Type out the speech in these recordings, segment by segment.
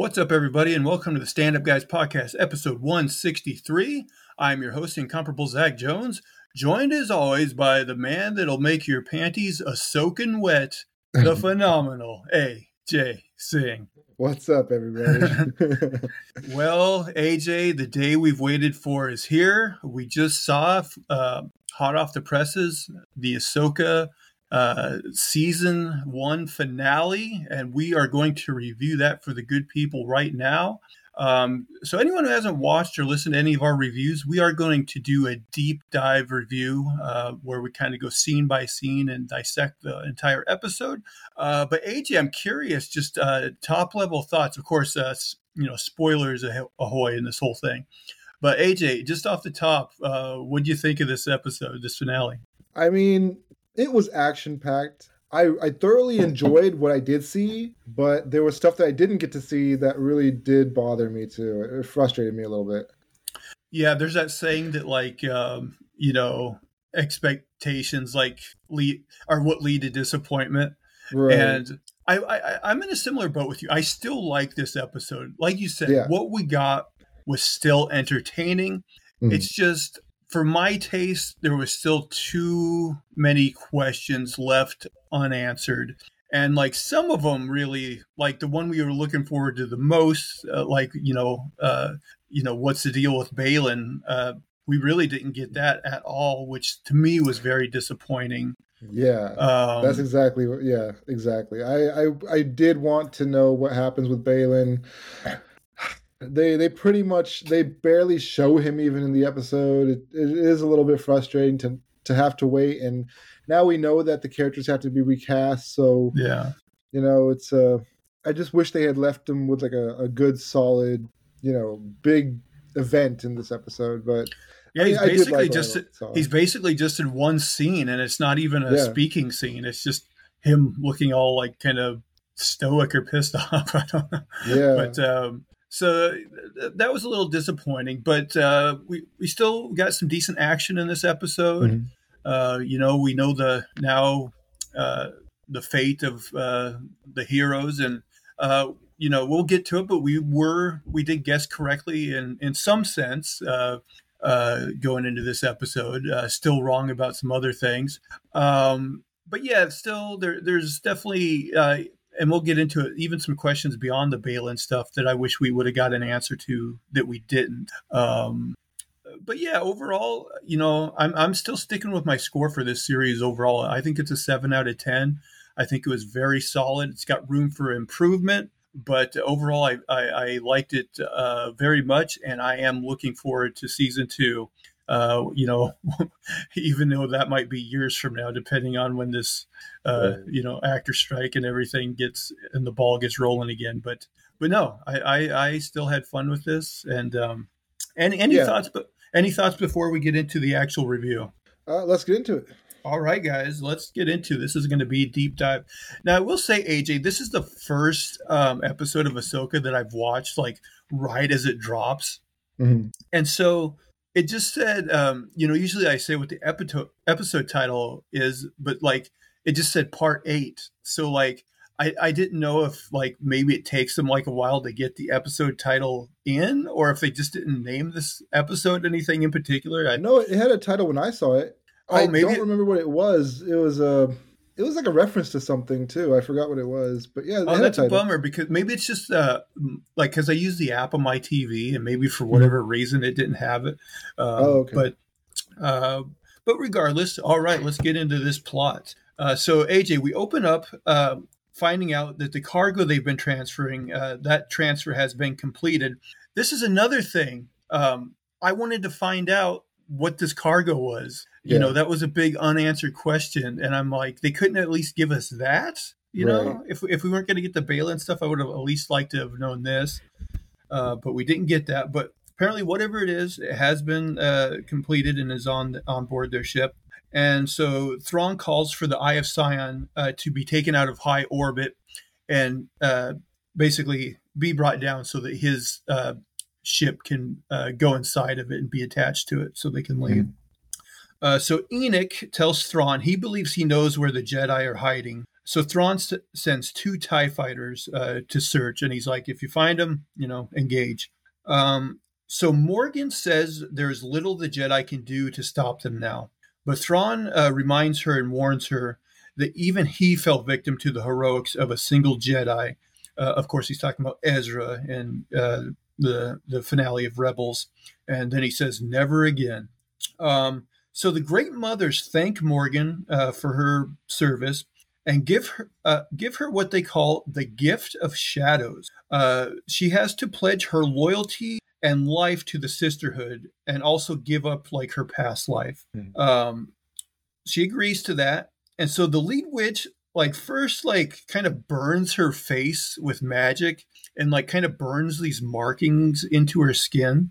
What's up, everybody, and welcome to the Stand Up Guys Podcast, episode 163. I'm your host, incomparable Zach Jones, joined as always by the man that'll make your panties a soaking wet, the phenomenal AJ Singh. What's up, everybody? well, AJ, the day we've waited for is here. We just saw, uh, hot off the presses, the Ahsoka uh, season one finale, and we are going to review that for the good people right now. Um, so, anyone who hasn't watched or listened to any of our reviews, we are going to do a deep dive review uh, where we kind of go scene by scene and dissect the entire episode. Uh, but AJ, I'm curious, just uh, top level thoughts. Of course, uh, you know, spoilers ahoy in this whole thing. But AJ, just off the top, uh, what do you think of this episode, this finale? I mean, it was action packed. I, I thoroughly enjoyed what I did see, but there was stuff that I didn't get to see that really did bother me too. It frustrated me a little bit. Yeah, there's that saying that like um, you know expectations like lead are what lead to disappointment, right. and I, I I'm in a similar boat with you. I still like this episode. Like you said, yeah. what we got was still entertaining. Mm-hmm. It's just for my taste, there was still too many questions left unanswered. And like some of them really, like the one we were looking forward to the most, uh, like, you know, uh, you know, what's the deal with Baylan? Uh, we really didn't get that at all, which to me was very disappointing. Yeah, um, that's exactly. Yeah, exactly. I, I I did want to know what happens with Baylan they they pretty much they barely show him even in the episode. It, it is a little bit frustrating to to have to wait, and now we know that the characters have to be recast. So yeah, you know, it's uh, I just wish they had left him with like a, a good, solid, you know, big event in this episode. But yeah, he's I mean, basically like just he's basically just in one scene, and it's not even a yeah. speaking scene. It's just him looking all like kind of stoic or pissed off. I don't know. Yeah, but um, so that was a little disappointing, but uh, we we still got some decent action in this episode. Mm-hmm. Uh, you know, we know the now uh, the fate of uh, the heroes, and uh, you know we'll get to it. But we were we did guess correctly in in some sense uh, going into this episode. still wrong about some other things. Um, but yeah, still there. There's definitely and we'll get into it, even some questions beyond the Baylan stuff that I wish we would have got an answer to that we didn't. Um, but yeah, overall, you know, I'm I'm still sticking with my score for this series overall. I think it's a seven out of ten. I think it was very solid. It's got room for improvement, but overall, I I, I liked it uh, very much, and I am looking forward to season two. Uh, you know, even though that might be years from now, depending on when this, uh, right. you know, actor strike and everything gets and the ball gets rolling again. But but no, I I, I still had fun with this. And um, any any yeah. thoughts? But any thoughts before we get into the actual review? Uh, let's get into it. All right, guys, let's get into this. Is going to be a deep dive. Now, I will say, AJ, this is the first um, episode of Ahsoka that I've watched like right as it drops, mm-hmm. and so it just said, um, you know, usually I say what the episode episode title is, but like it just said part eight. So like I, I didn't know if like maybe it takes them like a while to get the episode title in, or if they just didn't name this episode anything in particular. I know it had a title when I saw it. Oh, maybe I don't remember what it was. It was a. Uh it was like a reference to something too. I forgot what it was, but yeah. Oh, that's a, a, bummer because maybe it's just uh, like because I use the app on my TV, and maybe for whatever mm-hmm. reason it didn't have it. Uh, oh, okay. But uh, but regardless, all right, let's get into this plot. Uh, so AJ, we open up uh, finding out that the cargo they've been transferring, uh, that transfer has been completed. This is another thing. Um, I wanted to find out what this cargo was. You know, that was a big unanswered question. And I'm like, they couldn't at least give us that. You right. know, if, if we weren't going to get the Baylan stuff, I would have at least liked to have known this. Uh, but we didn't get that. But apparently, whatever it is, it has been uh, completed and is on on board their ship. And so Thrawn calls for the Eye of Sion uh, to be taken out of high orbit and uh, basically be brought down so that his uh, ship can uh, go inside of it and be attached to it so they can leave. Mm-hmm. Uh, so Enoch tells Thrawn he believes he knows where the Jedi are hiding. so Thrawn s- sends two Tie fighters uh, to search, and he's like, "If you find them, you know, engage." Um, so Morgan says there's little the Jedi can do to stop them now, but Thrawn uh, reminds her and warns her that even he fell victim to the heroics of a single Jedi. Uh, of course, he's talking about Ezra and uh, the the finale of Rebels, and then he says, "Never again." Um, so the Great Mothers thank Morgan uh, for her service and give her uh, give her what they call the gift of shadows. Uh, she has to pledge her loyalty and life to the sisterhood, and also give up like her past life. Hmm. Um, she agrees to that, and so the lead witch like first like kind of burns her face with magic and like kind of burns these markings into her skin.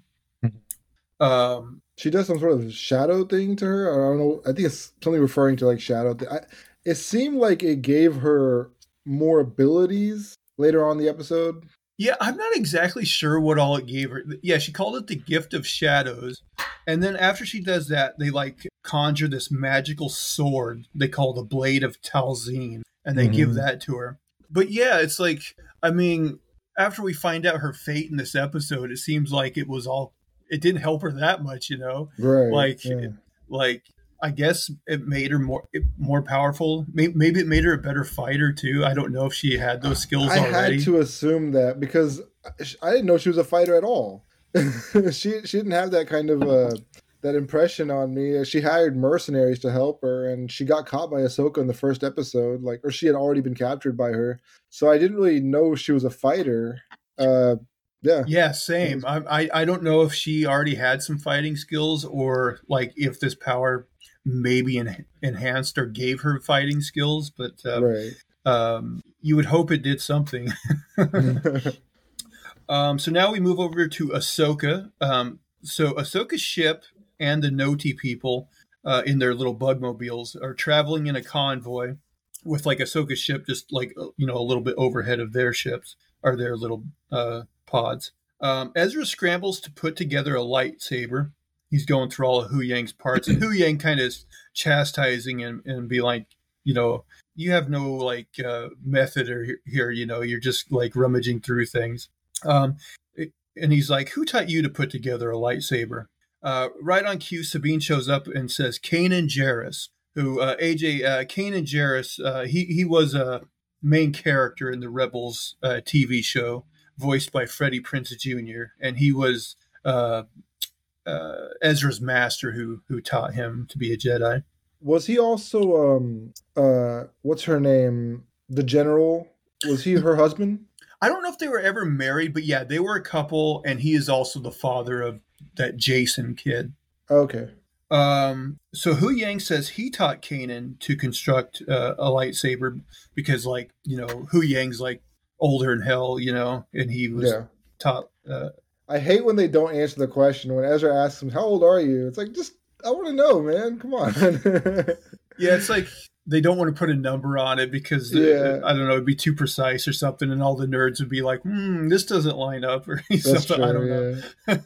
Um, She does some sort of shadow thing to her. Or I don't know. I think it's something referring to like shadow. Th- I, it seemed like it gave her more abilities later on in the episode. Yeah, I'm not exactly sure what all it gave her. Yeah, she called it the gift of shadows. And then after she does that, they like conjure this magical sword they call the blade of Talzin and they give Mhm. that to her. But yeah, it's like I mean, after we find out her fate in this episode, it seems like it was all it didn't help her that much, you know. Right. Like yeah. like I guess it made her more more powerful. Maybe it made her a better fighter too. I don't know if she had those skills I already. had to assume that because I didn't know she was a fighter at all. she she didn't have that kind of uh, that impression on me. She hired mercenaries to help her, and she got caught by Ahsoka in the first episode, like or she had already been captured by her. So I didn't really know she was a fighter. Uh, yeah, Yeah, same. I, I I don't know if she already had some fighting skills or like if this power maybe en- enhanced or gave her fighting skills, but uh, right. um, you would hope it did something. um, so now we move over to Ahsoka. Um, so Ahsoka's ship and the Noti people uh, in their little bugmobiles are traveling in a convoy with like Ahsoka's ship just like uh, you know a little bit overhead of their ships or their little uh, pods. Um, Ezra scrambles to put together a lightsaber. He's going through all of Huyang's parts, and Hu Yang kind of is chastising him and be like, you know, you have no like uh, method or here, you know, you're just like rummaging through things. Um, it- and he's like, who taught you to put together a lightsaber? Uh, right on cue, Sabine shows up and says, Kanan Jarrus, who uh, AJ uh, Kanan Jarrus, uh, he he was a main character in the Rebels uh, TV show, voiced by Freddie Prinze Jr., and he was uh, uh, Ezra's master who who taught him to be a Jedi. Was he also um uh what's her name? The general? Was he her husband? I don't know if they were ever married, but yeah, they were a couple, and he is also the father of that Jacen kid. Okay. Um, so Huyang says he taught Kanan to construct uh, a lightsaber because, like, you know, Huyang's like older than hell, you know, and he was Yeah. taught. Uh, I hate when they don't answer the question. When Ezra asks him, "How old are you?" It's like, just I want to know, man. Come on. yeah, it's like they don't want to put a number on it because uh, Yeah. I don't know, it'd be too precise or something, and all the nerds would be like, "Hmm, this doesn't line up," or something. I don't true.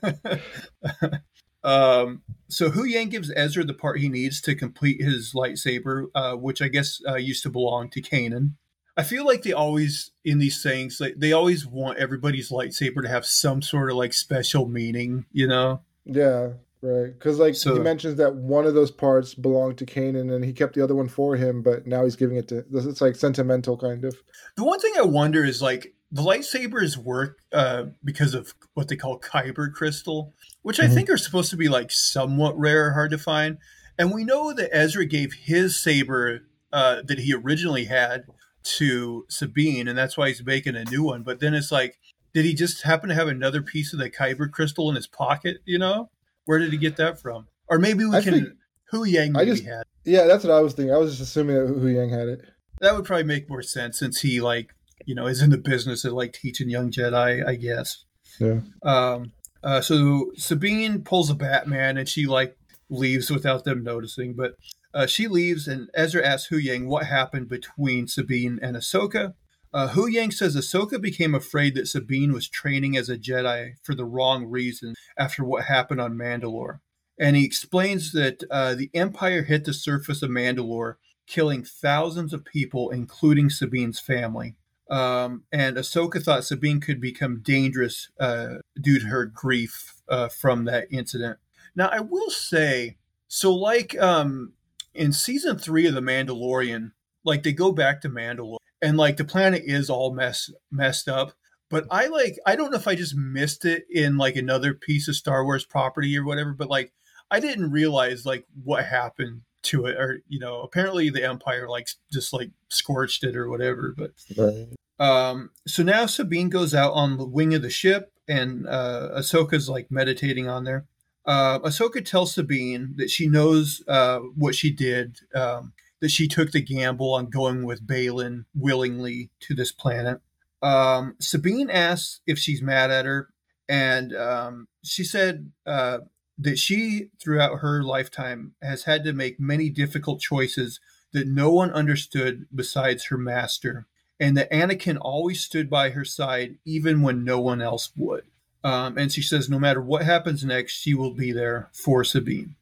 know. Um, so Huyang gives Ezra the part he needs to complete his lightsaber, uh, which I guess uh, used to belong to Kanan. I feel like they always in these things like they always want everybody's lightsaber to have some sort of like special meaning, you know? Yeah, right. Because like So- he mentions that one of those parts belonged to Kanan, and he kept the other one for him, but now he's giving it to. It's like sentimental, kind of. The one thing I wonder is like the lightsabers work uh, because of what they call kyber crystal, which I Mhm. think are supposed to be like somewhat rare, hard to find. And we know that Ezra gave his saber uh, that he originally had to Sabine, and that's why he's making a new one. But then it's like, did he just happen to have another piece of the kyber crystal in his pocket? You know, where did he get that from? Or maybe we I can. think- Huyang I maybe just- had. Yeah, that's what I was thinking. I was just assuming that Huyang had it. That would probably make more sense since he like you know is in the business of like teaching young Jedi, I guess. Yeah. Um. Uh, so Sabine pulls a Batman and she like leaves without them noticing, but uh, she leaves and Ezra asks Huyang what happened between Sabine and Ahsoka. Uh, Huyang says Ahsoka became afraid that Sabine was training as a Jedi for the wrong reason after what happened on Mandalore. And he explains that uh, the Empire hit the surface of Mandalore killing thousands of people, including Sabine's family. Um, and Ahsoka thought Sabine could become dangerous uh, due to her grief uh, from that incident. Now, I will say, so like um, in season three of The Mandalorian, like they go back to Mandalore, and like the planet is all mess messed up. But I like I don't know if I just missed it in like another piece of Star Wars property or whatever, but like I didn't realize like what happened to it or you know apparently the empire like just like scorched it or whatever but right. um so now sabine goes out on the wing of the ship and uh ahsoka's like meditating on there uh ahsoka tells sabine that she knows uh what she did um that she took the gamble on going with Baylan willingly to this planet. Um, Sabine asks if she's mad at her, and um, she said uh, that she, throughout her lifetime, has had to make many difficult choices that no one understood besides her master, and that Anakin always stood by her side even when no one else would. Um, and she says, no matter what happens next, she will be there for Sabine.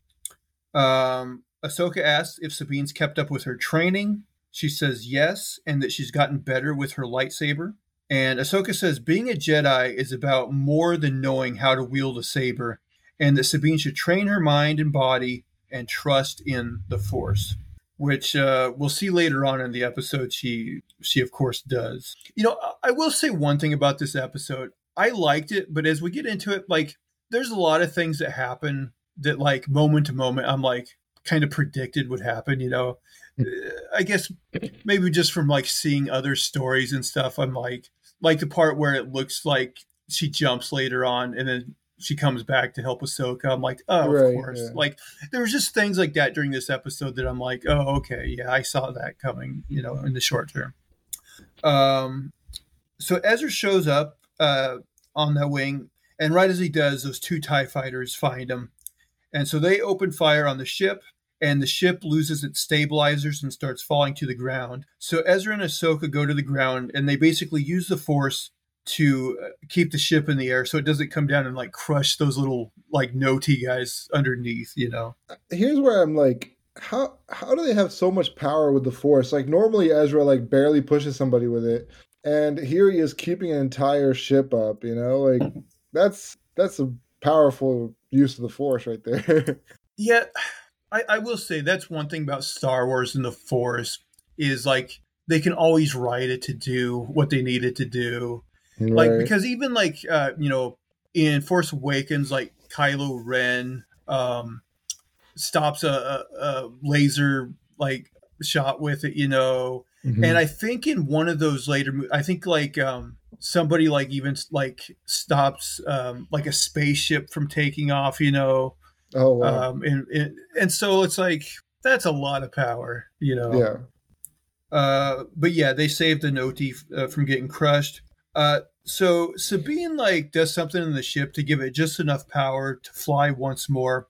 Um, Ahsoka asks if Sabine's kept up with her training. She says yes, and that she's gotten better with her lightsaber. And Ahsoka says being a Jedi is about more than knowing how to wield a saber, and that Sabine should train her mind and body and trust in the Force, which uh, we'll see later on in the episode. She she of course does. You know, I will say one thing about this episode. I liked it, but as we get into it, like there's a lot of things that happen that like moment to moment, I'm like, kind of predicted would happen. You know, hmm. uh, I guess maybe just from like seeing other stories and stuff. I'm like like the part where it looks like she jumps later on and then she comes back to help Ahsoka. I'm like, oh, right, of course. Yeah. Like there was just things like that during this episode that I'm like, oh, okay, yeah, I saw that coming. You know, in the short term. Um, so Ezra shows up uh, on that wing, and right as he does, those two Tie fighters find him and so they open fire on the ship, and the ship loses its stabilizers and starts falling to the ground. So Ezra and Ahsoka go to the ground, and they basically use the Force to uh, keep the ship in the air so it doesn't come down and like crush those little like Noti guys underneath, you know. Here's where I'm like how how do they have so much power with the force? Like normally Ezra like barely pushes somebody with it and here he is keeping an entire ship up, you know? Like that's that's a powerful use of the force right there. yeah, I, I will say that's one thing about Star Wars and the Force is like they can always write it to do what they need it to do. Right. Like because even like uh, you know in Force Awakens, like Kylo Ren um, stops a, a, a laser like shot with it, you know. Mm-hmm. And I think in one of those later, I think like um, somebody like even like stops um, like a spaceship from taking off, you know. Oh, wow. Um, and, and and so it's like that's a lot of power, you know. Yeah. Uh, but yeah, they saved the Noti uh, from getting crushed. Uh, so Sabine like does something in the ship to give it just enough power to fly once more,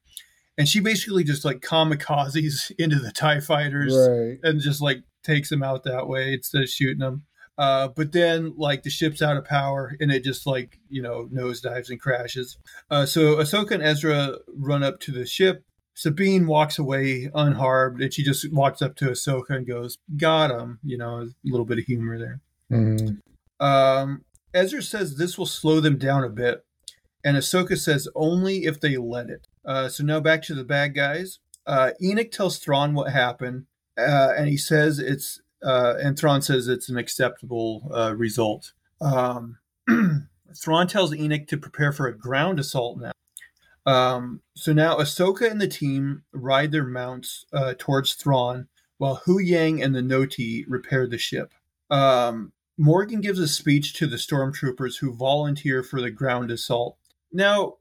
and she basically just like kamikazes into the Tie fighters right. and just like takes them out that way instead of shooting them. Uh, but then, like, the ship's out of power and it just, like, you know, nosedives and crashes. Uh, so Ahsoka and Ezra run up to the ship. Sabine walks away unharmed and she just walks up to Ahsoka and goes, Got him. You know, a little bit of humor there. Mm-hmm. Um, Ezra says this will slow them down a bit. And Ahsoka says only if they let it. Uh, so now back to the bad guys. Uh, Enoch tells Thrawn what happened, uh, and he says it's uh, and Thrawn says it's an acceptable uh, result. Um, Thrawn tells Enoch to prepare for a ground assault now. Um, so now Ahsoka and the team ride their mounts uh, towards Thrawn, while Hu Huyang and the Noti repair the ship. Um, Morgan gives a speech to the stormtroopers who volunteer for the ground assault. Now,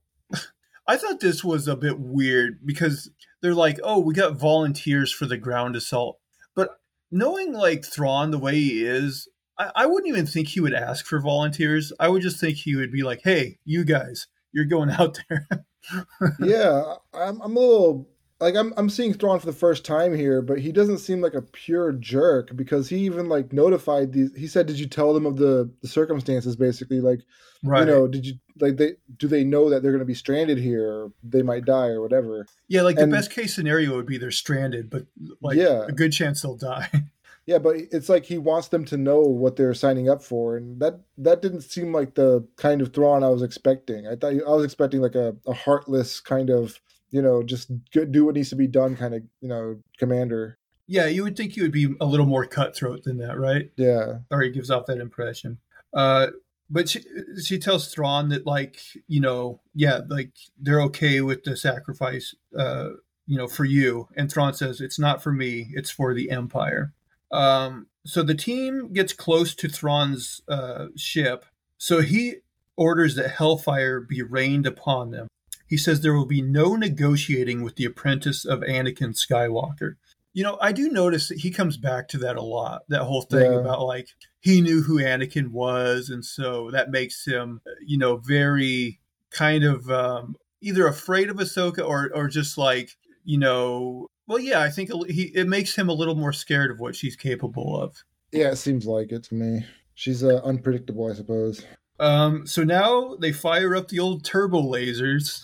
I thought this was a bit weird because they're like, "Oh, we got volunteers for the ground assault," But knowing like Thrawn the way he is, I, I wouldn't even think he would ask for volunteers. I would just think he would be like, "Hey, you guys, you're going out there." yeah, I'm, I'm a little like I'm I'm seeing Thrawn for the first time here, but he doesn't seem like a pure jerk because he even like notified these. He said, "Did you tell them of the the circumstances?" Basically, like, right. you know, did you like they do they know that they're going to be stranded here, or they might die, or whatever? Yeah, like and, the best case scenario would be they're stranded, but like yeah. a good chance they'll die. Yeah, but it's like he wants them to know what they're signing up for, and that that didn't seem like the kind of Thrawn I was expecting. I thought I was expecting like a, a heartless kind of you know, just do what needs to be done kind of, you know, commander. Yeah, you would think he would be a little more cutthroat than that, right? Yeah. Or he gives off that impression. Uh, but she, she tells Thrawn that, like, you know, yeah, like they're okay with the sacrifice, uh, you know, for you. And Thrawn says, it's not for me, it's for the Empire. Um, so the team gets close to Thrawn's uh, ship. So he orders that hellfire be rained upon them he says there will be no negotiating with the apprentice of Anakin Skywalker. You know, I do notice that he comes back to that a lot. That whole thing yeah. about like he knew who Anakin was, and so that makes him, you know, very kind of um, either afraid of Ahsoka or or just like you know, well, yeah, I think he it makes him a little more scared of what she's capable of. Yeah, it seems like it to me. She's uh, unpredictable, I suppose. Um, so now they fire up the old turbo lasers,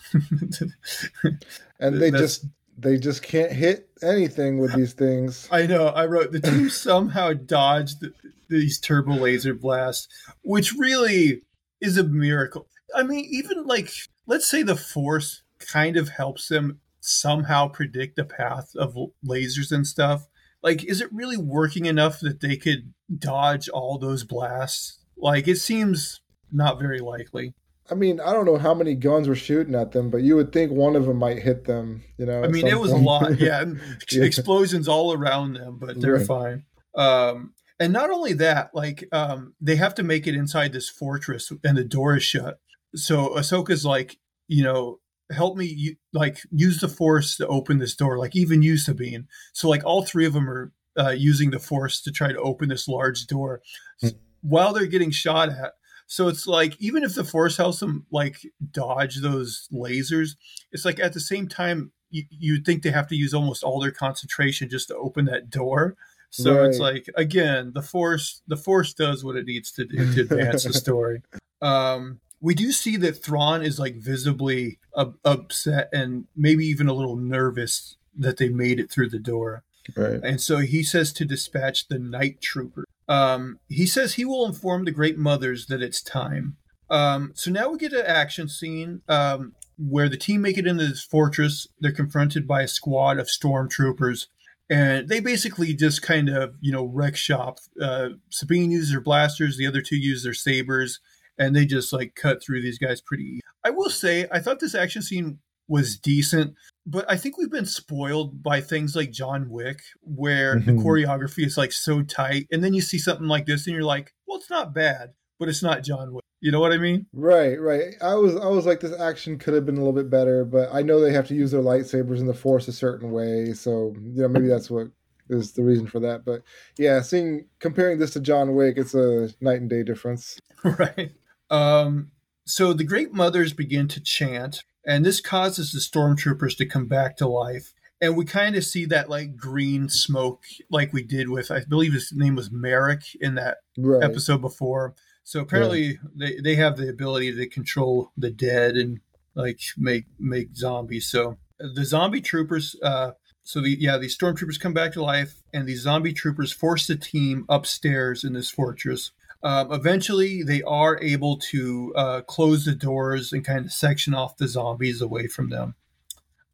and they That's, just they just can't hit anything with these things. I know. I wrote the team somehow dodged the, these turbo laser blasts, which really is a miracle. I mean, even like let's say the force kind of helps them somehow predict the path of lasers and stuff. Like, is it really working enough that they could dodge all those blasts? Like, it seems not very likely. I mean, I don't know how many guns were shooting at them, but you would think one of them might hit them. You know, I mean, it was point. a lot. Yeah, yeah, explosions all around them, but they're right. fine. Um, and not only that, like um, they have to make it inside this fortress, and the door is shut. So Ahsoka's like, you know, help me, like use the Force to open this door. Like even you, Sabine. So like all three of them are uh, using the Force to try to open this large door. Mm-hmm. While they're getting shot at, so it's like even if the force helps them like dodge those lasers, it's like at the same time you, you'd think they have to use almost all their concentration just to open that door. So right. it's like again, the force the force does what it needs to do to advance the story. Um, we do see that Thrawn is like visibly upset and maybe even a little nervous that they made it through the door. Right. And so he says to dispatch the night trooper. Um, he says he will inform the great mothers that it's time. Um, so now we get an action scene um, where the team make it into this fortress. They're confronted by a squad of stormtroopers, and they basically just kind of you know wreck shop. Uh, Sabine uses her blasters, the other two use their sabers, and they just like cut through these guys pretty. I will say, I thought this action scene was decent but I think we've been spoiled by things like John Wick, where mm-hmm. the choreography is like so tight, and then you see something like this, and you're like, "Well, it's not bad, but it's not John Wick." You know what I mean? Right, right. I was, I was like, this action could have been a little bit better, but I know they have to use their lightsabers in the Force a certain way, so you know maybe that's what is the reason for that. But yeah, seeing comparing this to John Wick, it's a night and day difference. Right. Um, so the Great Mothers begin to chant and this causes the stormtroopers to come back to life. And we kind of see that like green smoke, like we did with, I believe his name was Marrok in that right. episode before. So apparently they, they have the ability to control the dead and like make make zombies. So the zombie troopers, uh, so the yeah, these stormtroopers come back to life, and these zombie troopers force the team upstairs in this fortress. Um, eventually, they are able to uh, close the doors and kind of section off the zombies away from them.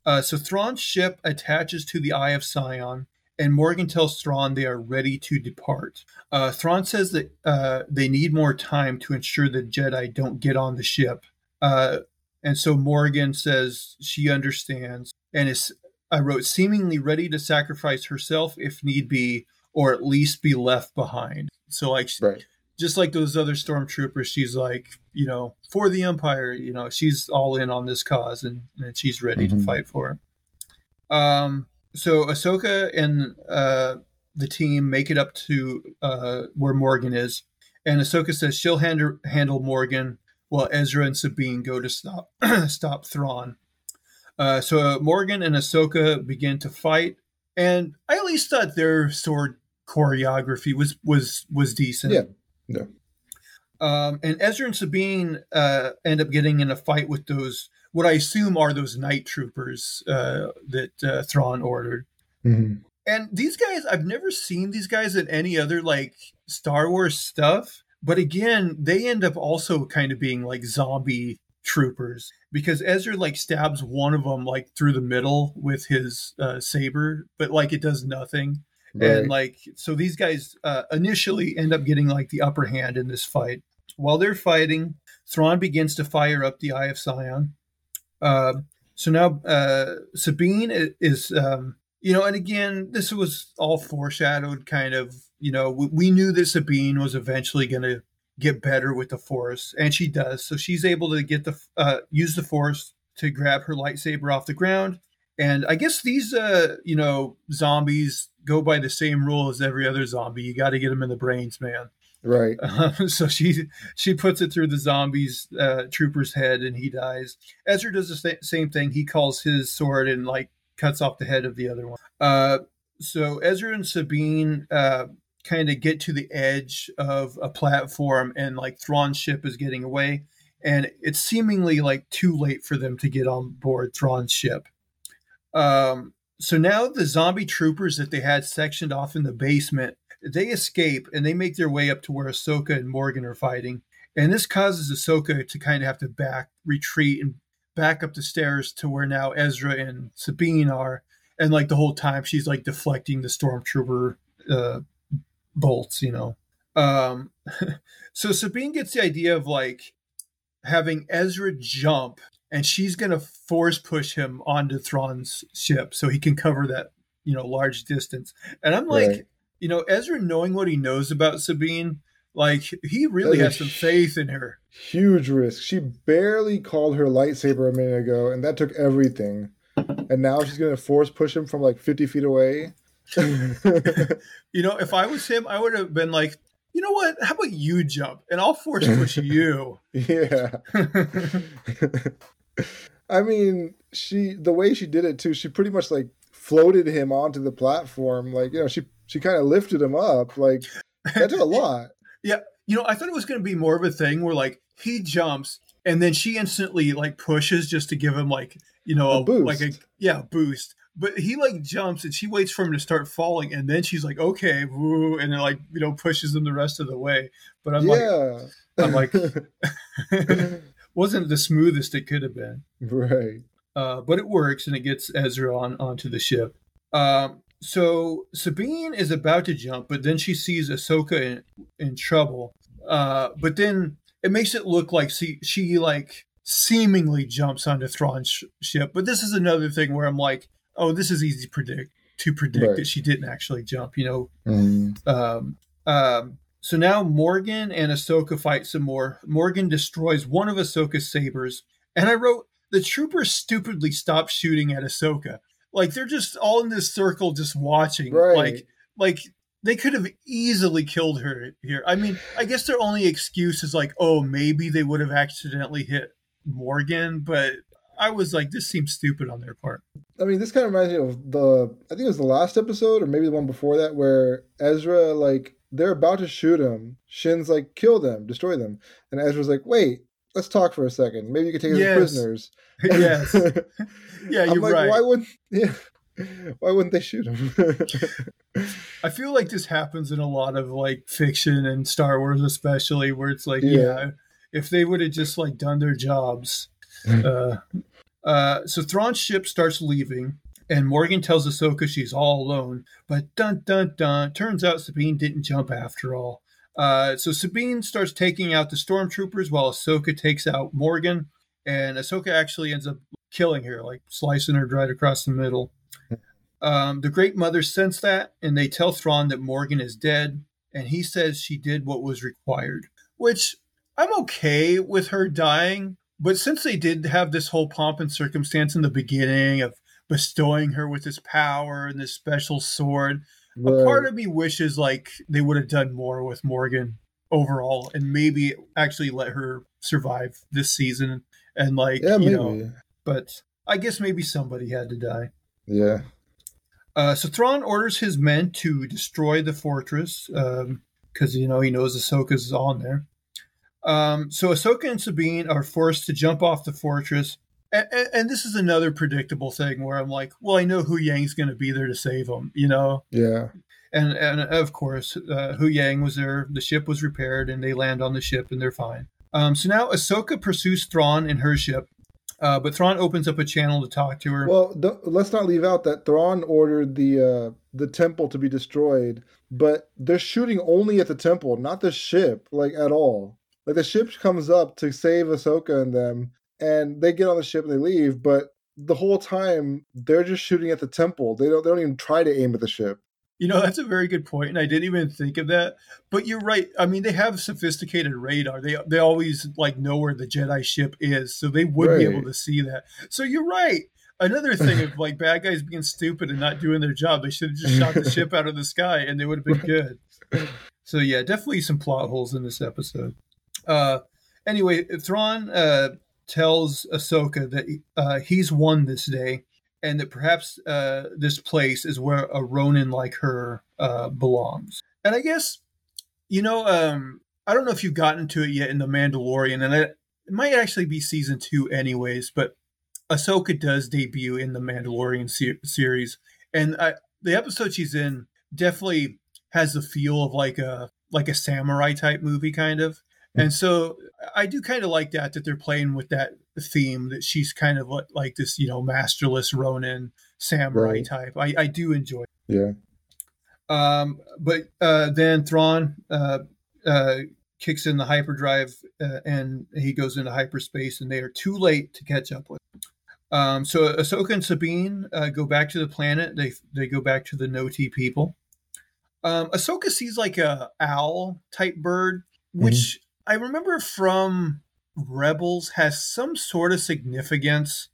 Uh, so Thrawn's ship attaches to the Eye of Sion, and Morgan tells Thrawn they are ready to depart. Uh, Thrawn says that uh, they need more time to ensure the Jedi don't get on the ship. Uh, and so Morgan says she understands and is, I wrote, seemingly ready to sacrifice herself if need be, or at least be left behind. So, like, right just like those other stormtroopers, she's like, you know, for the Empire, you know, she's all in on this cause and, and she's ready mm-hmm. to fight for it. Um, so Ahsoka and uh, the team make it up to uh, where Morgan is, and Ahsoka says she'll handle handle Morgan while Ezra and Sabine go to stop stop Thrawn. Uh, so Morgan and Ahsoka begin to fight, and I at least thought their sword choreography was was was decent. Yeah, yeah. Um, and Ezra and Sabine uh, end up getting in a fight with those what I assume are those night troopers uh, that uh, Thrawn ordered. Mm-hmm. And these guys, I've never seen these guys in any other like Star Wars stuff. But again, they end up also kind of being like zombie troopers because Ezra like stabs one of them like through the middle with his uh, saber, but like it does nothing. Right. And like so, these guys uh, initially end up getting like the upper hand in this fight. While they're fighting, Thrawn begins to fire up the Eye of Sion. Uh, so now uh, Sabine is, um, you know, and again, this was all foreshadowed, kind of. You know, we, we knew that Sabine was eventually going to get better with the Force, and she does. So she's able to get the uh, use the Force to grab her lightsaber off the ground. And I guess these, uh, you know, zombies go by the same rule as every other zombie. You got to get them in the brains, man. Right. Um, so she she puts it through the zombies uh, trooper's head, and he dies. Ezra does the same thing. He calls his sword and like cuts off the head of the other one. Uh, so Ezra and Sabine uh, kind of get to the edge of a platform, and like Thrawn's ship is getting away, and it's seemingly like too late for them to get on board Thrawn's ship. Um, so now the zombie troopers that they had sectioned off in the basement they escape and they make their way up to where Ahsoka and Morgan are fighting. And this causes Ahsoka to kind of have to back, retreat, and back up the stairs to where now Ezra and Sabine are. And like the whole time, she's like deflecting the stormtrooper uh, bolts, you know. Um, so Sabine gets the idea of like having Ezra jump, and she's gonna force push him onto Thrawn's ship so he can cover that you know large distance. And I'm like, right you know, Ezra knowing what he knows about Sabine, like he really has some faith in her. Huge risk. She barely called her lightsaber a minute ago, and that took everything. And now she's gonna force push him from like fifty feet away. you know, if I was him, I would have been like, you know what? How about you jump and I'll force push you? yeah. I mean, she the way she did it too, she pretty much like floated him onto the platform. Like, you know, she she kind of lifted him up. Like that took a lot. yeah, you know, I thought it was going to be more of a thing where like he jumps and then she instantly like pushes just to give him like you know a, a boost. like a yeah boost. But he like jumps and she waits for him to start falling and then she's like okay woo and then like you know pushes him the rest of the way. But I'm yeah. like I'm like wasn't the smoothest it could have been. Right. Uh, but it works and it gets Ezra on onto the ship. Um, so Sabine is about to jump, but then she sees Ahsoka in, in trouble. Uh, but then it makes it look like she, she like seemingly jumps onto Thrawn's sh- ship. But this is another thing where I'm like, oh, this is easy to predict to predict right. that she didn't actually jump. You know. Mm. Um, um, so now Morgan and Ahsoka fight some more. Morgan destroys one of Ahsoka's sabers, and I wrote the troopers stupidly stop shooting at Ahsoka. Like they're just all in this circle, just watching. Right. Like, like they could have easily killed her here. I mean, I guess their only excuse is like, oh, maybe they would have accidentally hit Morgan, but I was like, this seems stupid on their part. I mean, this kind of reminds me of the, I think it was the last episode or maybe the one before that, where Ezra, like, they're about to shoot him. Shin's like, kill them, destroy them. And Ezra's like, wait, let's talk for a second. Maybe you could take us yes. prisoners. yes. yeah, you're like, right. Why wouldn't yeah, why wouldn't they shoot him? I feel like this happens in a lot of like fiction and Star Wars, especially where it's like, yeah, yeah if they would have just like done their jobs. uh, uh, so Thrawn's ship starts leaving, and Morgan tells Ahsoka she's all alone. But dun dun dun, turns out Sabine didn't jump after all. Uh, so Sabine starts taking out the stormtroopers while Ahsoka takes out Morgan, and Ahsoka actually ends up killing her, like slicing her right across the middle. Um, the Great Mother sense that, and they tell Thrawn that Morgan is dead, and he says she did what was required. Which I'm okay with her dying, but since they did have this whole pomp and circumstance in the beginning of bestowing her with this power and this special sword, right. a part of me wishes like they would have done more with Morgan overall and maybe actually let her survive this season and like yeah, you maybe. know but I guess maybe somebody had to die. Yeah. Uh, so Thrawn orders his men to destroy the fortress because um, you know he knows Ahsoka's on there. Um, so Ahsoka and Sabine are forced to jump off the fortress, and, and, this is another predictable thing where I'm like, well, I know Huyang's going to be there to save them, you know? Yeah. And and of course, uh, Huyang was there. The ship was repaired, and they land on the ship, and they're fine. Um, so now Ahsoka pursues Thrawn in her ship, uh, but Thrawn opens up a channel to talk to her. Well, let's not leave out that Thrawn ordered the uh, the temple to be destroyed, but they're shooting only at the temple, not the ship, like at all. Like the ship comes up to save Ahsoka and them, and they get on the ship and they leave, but the whole time they're just shooting at the temple. They don't they don't even try to aim at the ship. You know, that's a very good point, and I didn't even think of that. But you're right. I mean, they have sophisticated radar. They they always like know where the Jedi ship is, so they would right. be able to see that. So you're right. Another thing of like bad guys being stupid and not doing their job, they should have just shot the ship out of the sky, and they would have been good. So yeah, definitely some plot holes in this episode. Uh, anyway, Thrawn uh, tells Ahsoka that uh, he's won this day, and that perhaps uh, this place is where a Ronin like her uh, belongs. And I guess, you know, um, I don't know if you've gotten to it yet in The Mandalorian, and it, it might actually be season two, anyways, but Ahsoka does debut in the Mandalorian se- series. And I, the episode she's in definitely has the feel of like a like a samurai type movie kind of and so I do kind of like that that they're playing with that theme that she's kind of like this, you know, masterless Ronin samurai right. type. I, I do enjoy. It. Yeah. Um, but uh, then Thrawn uh, uh, kicks in the hyperdrive uh, and he goes into hyperspace, and they are too late to catch up with. Um, so Ahsoka and Sabine uh, go back to the planet. They they go back to the Noti people. Um, Ahsoka sees like a owl type bird, which mm-hmm. I remember from Rebels has some sort of significance.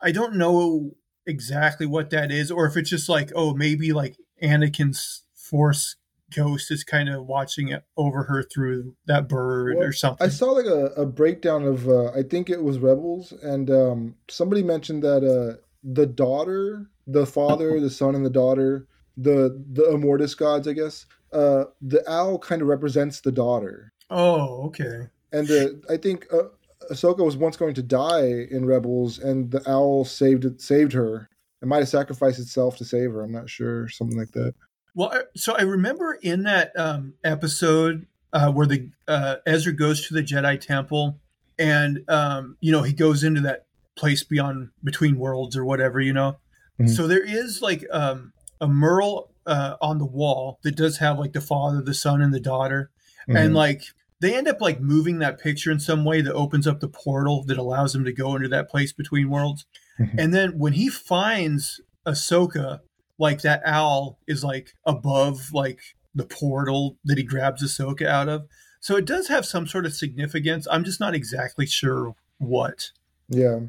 I don't know exactly what that is, or if it's just like, oh, maybe like Anakin's Force ghost is kind of watching it over her through that bird well, or something. I saw like a, a breakdown of uh, I think it was Rebels, and um, somebody mentioned that uh, the daughter, the father, the son, and the daughter, the the Immortus gods, I guess. Uh, the owl kind of represents the daughter. Oh, okay. And the, I think uh, Ahsoka was once going to die in Rebels, and the owl saved it, saved her. It might have sacrificed itself to save her. I'm not sure, something like that. Well, so I remember in that um, episode uh, where the uh, Ezra goes to the Jedi Temple, and um, you know he goes into that place beyond between worlds or whatever, you know. Mm-hmm. So there is like um, a mural uh, on the wall that does have like the father, the son, and the daughter, mm-hmm. and like they end up like moving that picture in some way that opens up the portal that allows him to go into that place between worlds. Mm-hmm. And then when he finds Ahsoka, like that owl is like above like the portal that he grabs Ahsoka out of. So it does have some sort of significance. I'm just not exactly sure what. Yeah.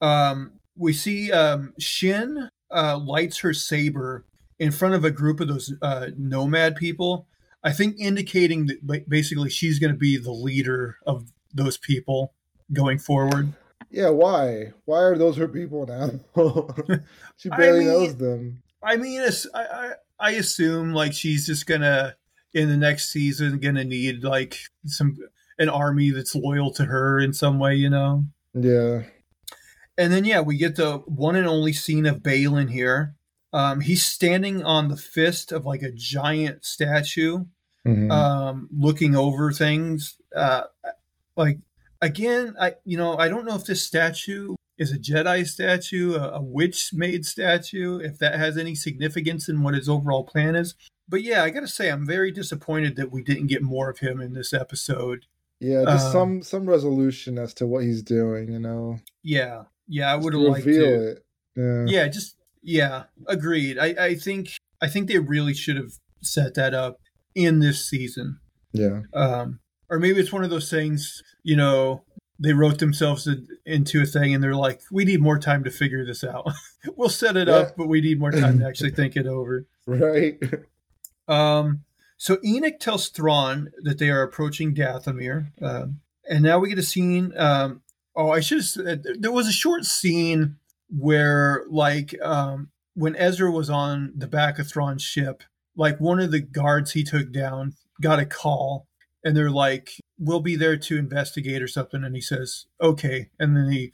Um, we see um, Shin uh, lights her saber in front of a group of those uh, nomad people I think indicating that basically she's going to be the leader of those people going forward. Yeah, why? Why are those her people now? she barely I mean, knows them. I mean, I, I I assume like she's just gonna in the next season gonna need like some an army that's loyal to her in some way, you know. Yeah. And then yeah, we get the one and only scene of Baylan here. Um, he's standing on the fist of like a giant statue mm-hmm. um, looking over things. Uh, like again, I you know I don't know if this statue is a Jedi statue, a, a witch made statue, if that has any significance in what his overall plan is. But yeah, I got to say, I'm very disappointed that we didn't get more of him in this episode. Yeah, just um, some some resolution as to what he's doing. You know. Yeah, yeah, I would have liked to. It. Yeah. yeah, just yeah, agreed. I I think I think they really should have set that up in this season. Yeah. Um, or maybe it's one of those things, you know, they wrote themselves into a thing and they're like, we need more time to figure this out. we'll set it yeah. up, but we need more time to actually think it over. Right. Um, so Enoch tells Thrawn that they are approaching Dathomir. Um, and now we get a scene um, Oh, I should have said there was a short scene where, like, um, when Ezra was on the back of Thrawn's ship, like one of the guards he took down got a call, and they're like, "We'll be there to investigate or something," and he says, "Okay," and then he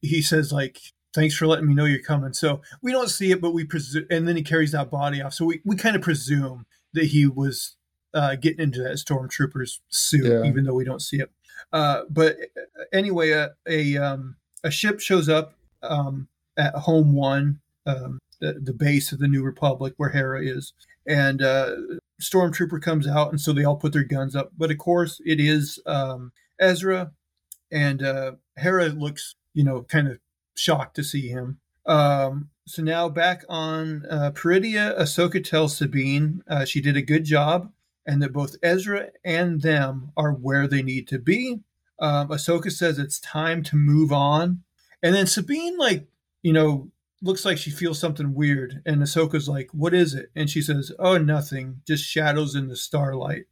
he says like, "Thanks for letting me know you're coming." So we don't see it, but we presume, and then he carries that body off. So we we kind of presume that he was uh, getting into that stormtrooper's suit, yeah. even though we don't see it. Uh, but uh, anyway, a a, um, a ship shows up um, at Home One, um, the, the base of the New Republic where Hera is, and uh, Stormtrooper comes out, and so they all put their guns up. But of course, it is um, Ezra, and uh, Hera looks, you know, kind of shocked to see him. Um, so now back on uh, Peridea, Ahsoka tells Sabine uh, she did a good job and that both Ezra and them are where they need to be. Um, Ahsoka says it's time to move on. And then Sabine, like, you know, looks like she feels something weird. And Ahsoka's like, what is it? And she says, oh, nothing, just shadows in the starlight.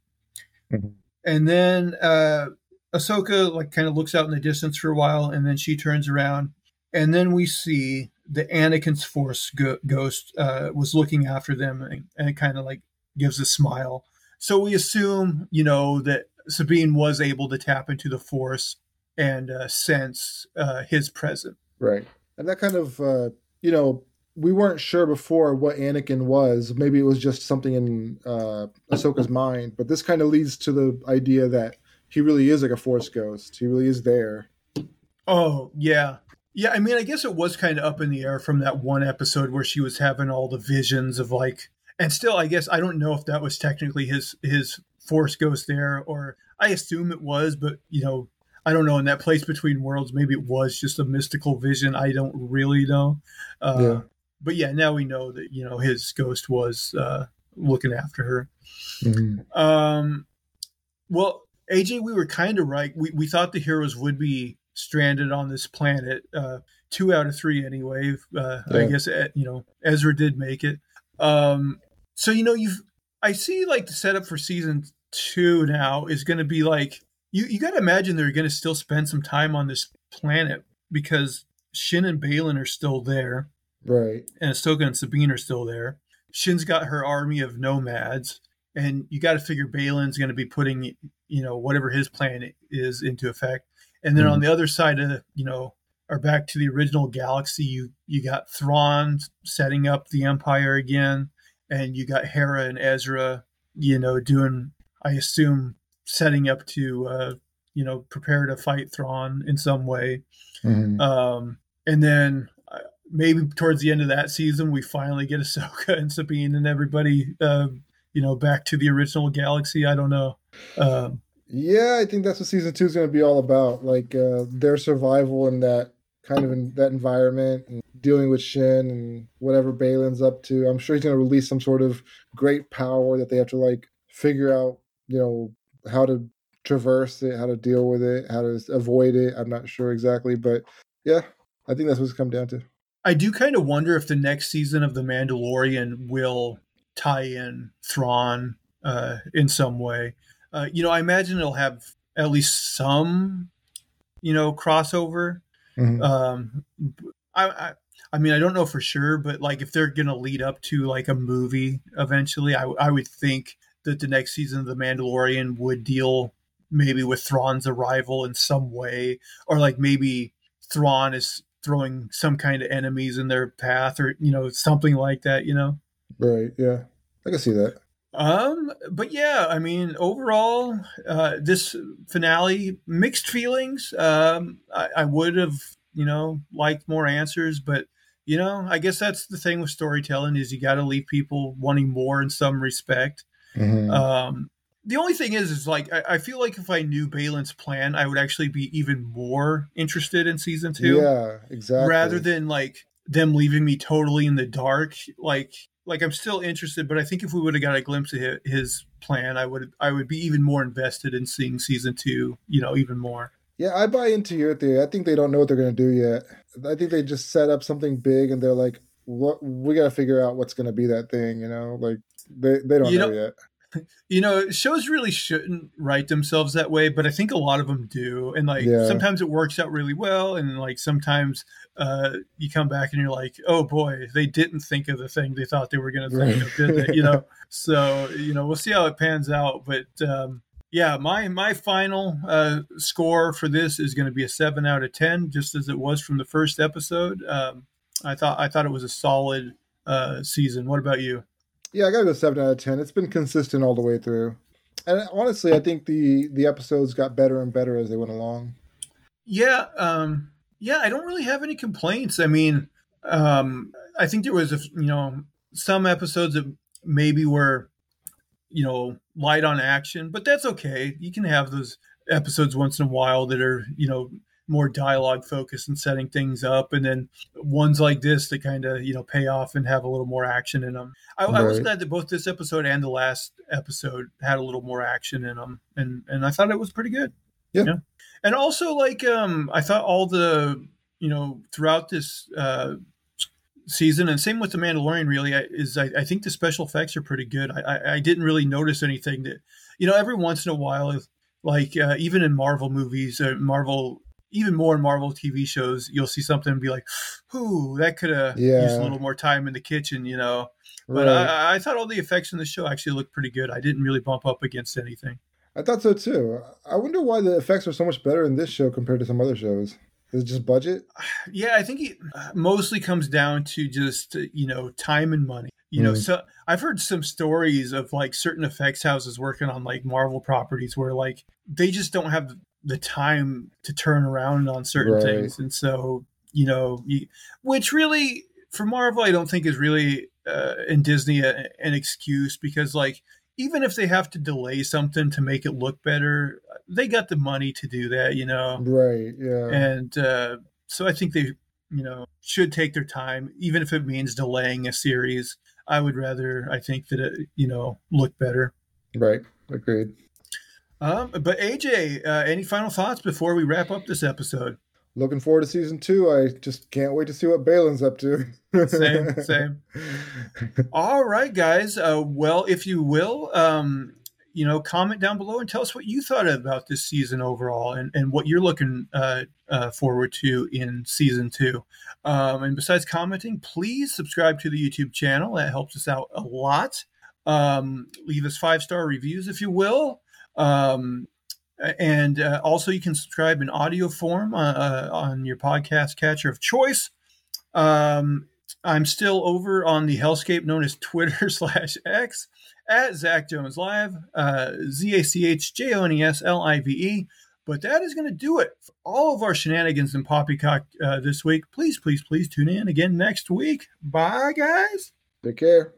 Mm-hmm. And then uh, Ahsoka, like, kind of looks out in the distance for a while. And then she turns around. And then we see the Anakin's Force go- ghost uh, was looking after them and, and it kind of like gives a smile. So we assume, you know, that Sabine was able to tap into the Force and uh, sense uh, his presence. Right. And that kind of, uh, you know, we weren't sure before what Anakin was. Maybe it was just something in uh, Ahsoka's mind, but this kind of leads to the idea that he really is like a Force ghost. He really is there. Oh, yeah. Yeah, I mean, I guess it was kind of up in the air from that one episode where she was having all the visions of like and still i guess i don't know if that was technically his his force ghost there or i assume it was but you know i don't know in that place between worlds maybe it was just a mystical vision i don't really know uh, yeah. but yeah now we know that you know his ghost was uh, looking after her mm-hmm. um, well aj we were kind of right we, we thought the heroes would be stranded on this planet uh, two out of three anyway uh, yeah. i guess you know ezra did make it um, so you know, you've I see like the setup for season two now is going to be like you you got to imagine they're going to still spend some time on this planet because Shin and Baylan are still there, right? And Ahsoka and Sabine are still there. Shin's got her army of nomads, and you got to figure Baylan's going to be putting you know whatever his plan is into effect. And then mm-hmm. on the other side of you know, or back to the original galaxy, you you got Thrawn setting up the Empire again and you got Hera and Ezra, you know, doing, I assume, setting up to, uh, you know, prepare to fight Thrawn in some way. Mm-hmm. Um, and then uh, maybe towards the end of that season, we finally get Ahsoka and Sabine and everybody, uh, you know, back to the original galaxy. I don't know. Um, yeah, I think that's what season two is going to be all about, like uh, their survival in that kind of in that environment and dealing with Shin and whatever Baylan's up to. I'm sure he's going to release some sort of great power that they have to like figure out, you know, how to traverse it, how to deal with it, how to avoid it. I'm not sure exactly, but yeah, I think that's what's come down to. I do kind of wonder if the next season of The Mandalorian will tie in Thrawn uh, in some way. Uh, you know, I imagine it'll have at least some, you know, crossover. Mm-hmm. Um, I, I, I mean, I don't know for sure, but like if they're gonna lead up to like a movie eventually, I, I would think that the next season of The Mandalorian would deal maybe with Thrawn's arrival in some way, or like maybe Thrawn is throwing some kind of enemies in their path, or you know something like that. You know. Right. Yeah, I can see that. Um, but yeah, I mean, overall, uh, this finale, mixed feelings. Um, I, I would have, you know, liked more answers, but you know, I guess that's the thing with storytelling is you got to leave people wanting more in some respect. Mm-hmm. Um, the only thing is, is like I, I, feel like if I knew Baylan's plan, I would actually be even more interested in season two. Yeah, exactly. Rather than like them leaving me totally in the dark. Like, like I'm still interested, but I think if we would have got a glimpse of his plan, I would I would be even more invested in seeing season two. You know, even more. Yeah, I buy into your theory. I think they don't know what they're going to do yet. I think they just set up something big and they're like, "What? We got to figure out what's going to be that thing." You know, like they they don't you know, know, yet. You know, shows really shouldn't write themselves that way, but I think a lot of them do. And like yeah. sometimes it works out really well, and like sometimes uh, you come back and you're like, oh boy, they didn't think of the thing they thought they were going to think of, did they? You know, so you know, we'll see how it pans out. But um, yeah, my my final uh, score for this is going to be a seven out of ten, just as it was from the first episode. Um, I thought I thought it was a solid uh, season. What about you? Yeah, I got to go seven out of ten. It's been consistent all the way through, and honestly, I think the the episodes got better and better as they went along. Yeah, um, yeah, I don't really have any complaints. I mean, um, I think there was a you know some episodes that maybe were you know light on action, but that's okay. You can have those episodes once in a while that are you know more dialogue focused and setting things up, and then ones like this that kind of you know pay off and have a little more action in them. I, right. I, was glad that both this episode and the last episode had a little more action in them, and and I thought it was pretty good. Yeah, you know? and also like um, I thought all the you know throughout this. Uh, season and same with the mandalorian really is I, I, think the special effects are pretty good I, I, I didn't really notice anything that you know every once in a while if like uh, even in marvel movies uh, marvel even more in Marvel TV shows, you'll see something and be like, "Whoo, that could have yeah. used a little more time in the kitchen," you know. But right. I, I, thought all the effects in the show actually looked pretty good. I didn't really bump up against anything. I thought so too. I wonder why the effects are so much better in this show compared to some other shows. Is it just budget? Yeah, I think it mostly comes down to just you know time and money. You know, mm. so I've heard some stories of like certain effects houses working on like Marvel properties where like they just don't have the time to turn around on certain right. things, and so you know, you, which really for Marvel, I don't think is really uh, in Disney a, an excuse because like even if they have to delay something to make it look better, they got the money to do that, you know. Right. Yeah. And uh, so I think they, you know, should take their time, even if it means delaying a series. I would rather, I think that it, you know, look better. Right. Agreed. Um, but AJ, uh, any final thoughts before we wrap up this episode? Looking forward to season two. I just can't wait to see what Baylan's up to. same, same. All right, guys. Uh, well, if you will, um, you know, comment down below and tell us what you thought about this season overall and, and what you're looking uh, uh, forward to in season two. Um, and besides commenting, please subscribe to the YouTube channel. That helps us out a lot. Um, leave us five star reviews if you will. Um, and uh, also, you can subscribe in audio form uh, uh, on your podcast catcher of choice. Um, I'm still over on the hellscape known as Twitter slash X at Zach Jones Live, uh, Z A C H J O N E S L I V E. But that is going to do it for all of our shenanigans and poppycock uh, this week. Please, please, please tune in again next week. Bye, guys. Take care.